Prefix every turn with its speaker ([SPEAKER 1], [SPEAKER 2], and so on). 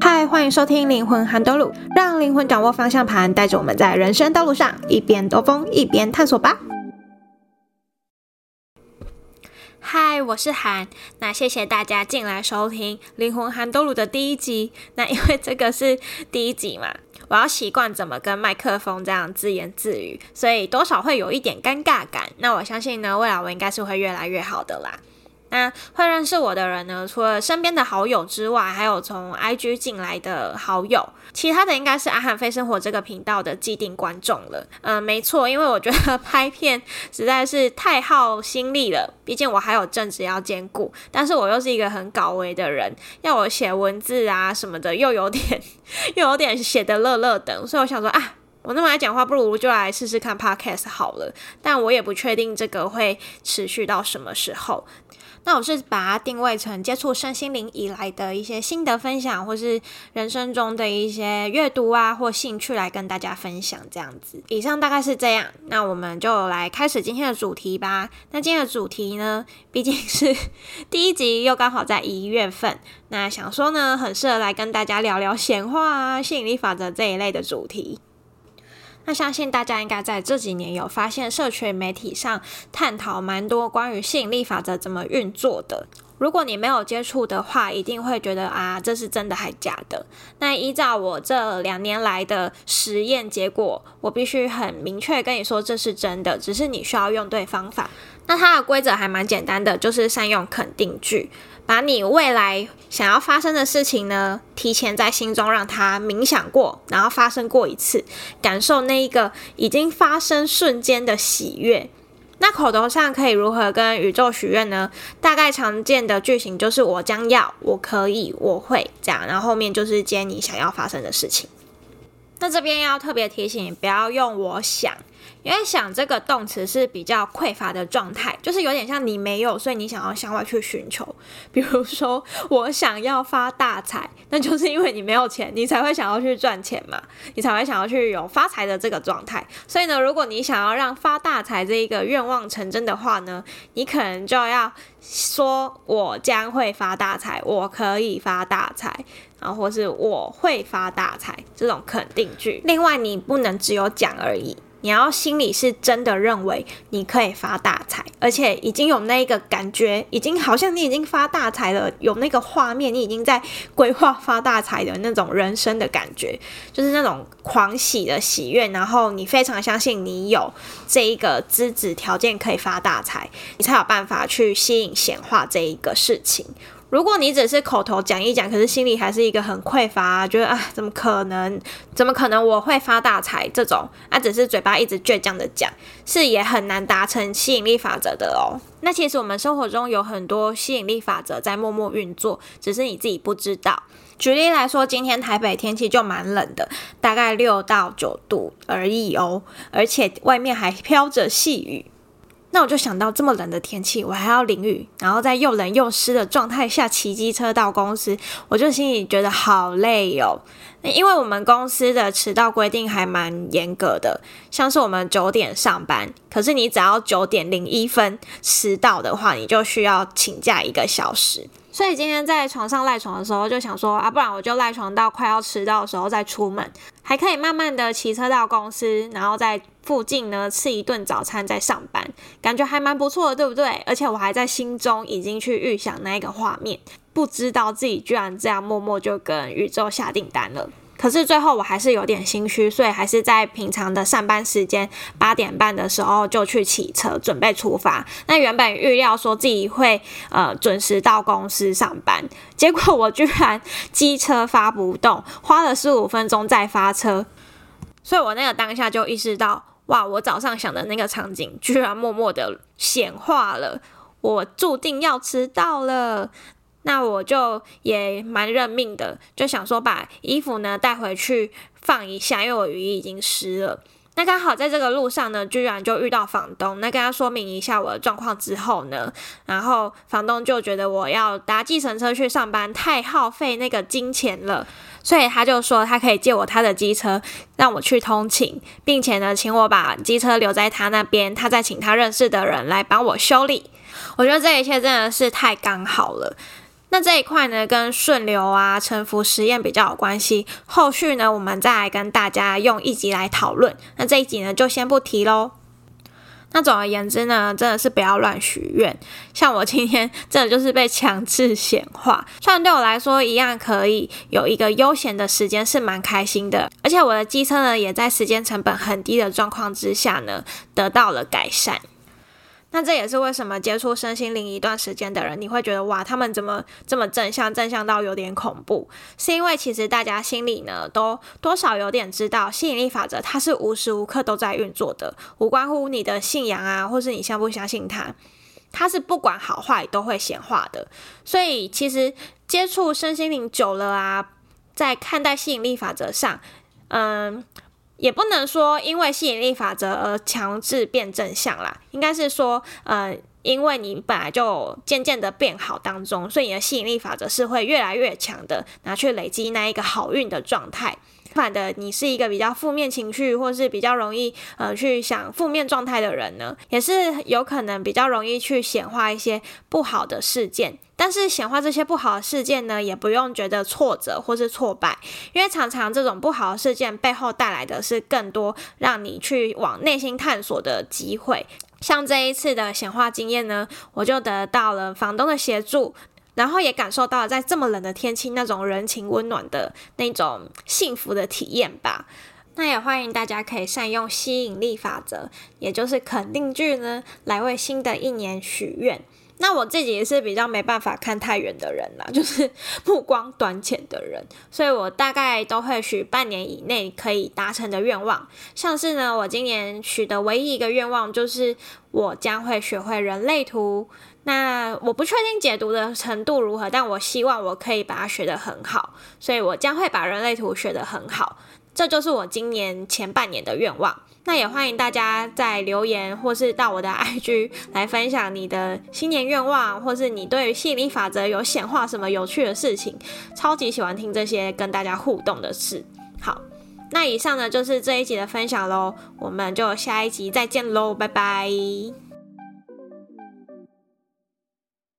[SPEAKER 1] 嗨，欢迎收听灵魂涵兜路，让灵魂掌握方向盘，带着我们在人生道路上一边兜风一边探索吧。嗨，我是韩，那谢谢大家进来收听灵魂涵兜路的第一集。那因为这个是第一集嘛，我要习惯怎么跟麦克风这样自言自语，所以多少会有一点尴尬感。那我相信呢，未来我应该是会越来越好的啦。那会认识我的人呢，除了身边的好友之外，还有从 IG 进来的好友，其他的应该是阿汉飞生活这个频道的既定观众了。嗯，没错，因为我觉得拍片实在是太耗心力了，毕竟我还有正职要兼顾，但是我又是一个很搞维的人，要我写文字啊什么的，又有点 又有点写的乐乐的，所以我想说啊，我那么爱讲话，不如就来试试看 Podcast 好了。但我也不确定这个会持续到什么时候。那我是把它定位成接触身心灵以来的一些心得分享，或是人生中的一些阅读啊或兴趣来跟大家分享这样子。以上大概是这样，那我们就来开始今天的主题吧。那今天的主题呢，毕竟是 第一集，又刚好在一月份，那想说呢，很适合来跟大家聊聊显化啊、吸引力法则这一类的主题。那相信大家应该在这几年有发现，社群媒体上探讨蛮多关于吸引力法则怎么运作的。如果你没有接触的话，一定会觉得啊，这是真的还假的？那依照我这两年来的实验结果，我必须很明确跟你说，这是真的，只是你需要用对方法。那它的规则还蛮简单的，就是善用肯定句。把你未来想要发生的事情呢，提前在心中让它冥想过，然后发生过一次，感受那一个已经发生瞬间的喜悦。那口头上可以如何跟宇宙许愿呢？大概常见的句型就是“我将要”“我可以”“我会”这样，然后后面就是接你想要发生的事情。那这边要特别提醒，不要用“我想”。因为想这个动词是比较匮乏的状态，就是有点像你没有，所以你想要向外去寻求。比如说，我想要发大财，那就是因为你没有钱，你才会想要去赚钱嘛，你才会想要去有发财的这个状态。所以呢，如果你想要让发大财这一个愿望成真的话呢，你可能就要说我将会发大财，我可以发大财，然后或是我会发大财这种肯定句。另外，你不能只有讲而已。你要心里是真的认为你可以发大财，而且已经有那个感觉，已经好像你已经发大财了，有那个画面，你已经在规划发大财的那种人生的感觉，就是那种狂喜的喜悦，然后你非常相信你有这一个资质条件可以发大财，你才有办法去吸引显化这一个事情。如果你只是口头讲一讲，可是心里还是一个很匮乏啊，觉得啊，怎么可能？怎么可能我会发大财？这种啊，只是嘴巴一直倔强的讲，是也很难达成吸引力法则的哦。那其实我们生活中有很多吸引力法则在默默运作，只是你自己不知道。举例来说，今天台北天气就蛮冷的，大概六到九度而已哦，而且外面还飘着细雨。那我就想到这么冷的天气，我还要淋雨，然后在又冷又湿的状态下骑机车到公司，我就心里觉得好累哟。因为我们公司的迟到规定还蛮严格的，像是我们九点上班，可是你只要九点零一分迟到的话，你就需要请假一个小时。所以今天在床上赖床的时候，就想说啊，不然我就赖床到快要迟到的时候再出门，还可以慢慢的骑车到公司，然后再附近呢吃一顿早餐再上班，感觉还蛮不错的，对不对？而且我还在心中已经去预想那一个画面，不知道自己居然这样默默就跟宇宙下订单了。可是最后我还是有点心虚，所以还是在平常的上班时间八点半的时候就去骑车准备出发。那原本预料说自己会呃准时到公司上班，结果我居然机车发不动，花了十五分钟再发车。所以我那个当下就意识到，哇，我早上想的那个场景居然默默的显化了，我注定要迟到了。那我就也蛮认命的，就想说把衣服呢带回去放一下，因为我雨衣已经湿了。那刚好在这个路上呢，居然就遇到房东。那跟他说明一下我的状况之后呢，然后房东就觉得我要搭计程车去上班太耗费那个金钱了，所以他就说他可以借我他的机车让我去通勤，并且呢，请我把机车留在他那边，他再请他认识的人来帮我修理。我觉得这一切真的是太刚好了。那这一块呢，跟顺流啊、沉浮实验比较有关系。后续呢，我们再来跟大家用一集来讨论。那这一集呢，就先不提喽。那总而言之呢，真的是不要乱许愿。像我今天真的就是被强制显化，虽然对我来说一样可以有一个悠闲的时间，是蛮开心的。而且我的机车呢，也在时间成本很低的状况之下呢，得到了改善。那这也是为什么接触身心灵一段时间的人，你会觉得哇，他们怎么这么正向，正向到有点恐怖？是因为其实大家心里呢，都多少有点知道吸引力法则，它是无时无刻都在运作的，无关乎你的信仰啊，或是你相不相信它，它是不管好坏都会显化的。所以其实接触身心灵久了啊，在看待吸引力法则上，嗯。也不能说因为吸引力法则而强制变正向啦，应该是说，呃，因为你本来就渐渐的变好当中，所以你的吸引力法则是会越来越强的，拿去累积那一个好运的状态。反的，你是一个比较负面情绪，或是比较容易呃去想负面状态的人呢，也是有可能比较容易去显化一些不好的事件。但是显化这些不好的事件呢，也不用觉得挫折或是挫败，因为常常这种不好的事件背后带来的是更多让你去往内心探索的机会。像这一次的显化经验呢，我就得到了房东的协助。然后也感受到了在这么冷的天气那种人情温暖的那种幸福的体验吧。那也欢迎大家可以善用吸引力法则，也就是肯定句呢，来为新的一年许愿。那我自己也是比较没办法看太远的人啦，就是目光短浅的人，所以我大概都会许半年以内可以达成的愿望。像是呢，我今年许的唯一一个愿望就是我将会学会人类图。那我不确定解读的程度如何，但我希望我可以把它学得很好，所以我将会把人类图学得很好。这就是我今年前半年的愿望。那也欢迎大家在留言或是到我的 IG 来分享你的新年愿望，或是你对于吸引力法则有显化什么有趣的事情。超级喜欢听这些跟大家互动的事。好，那以上呢就是这一集的分享喽，我们就下一集再见喽，拜拜。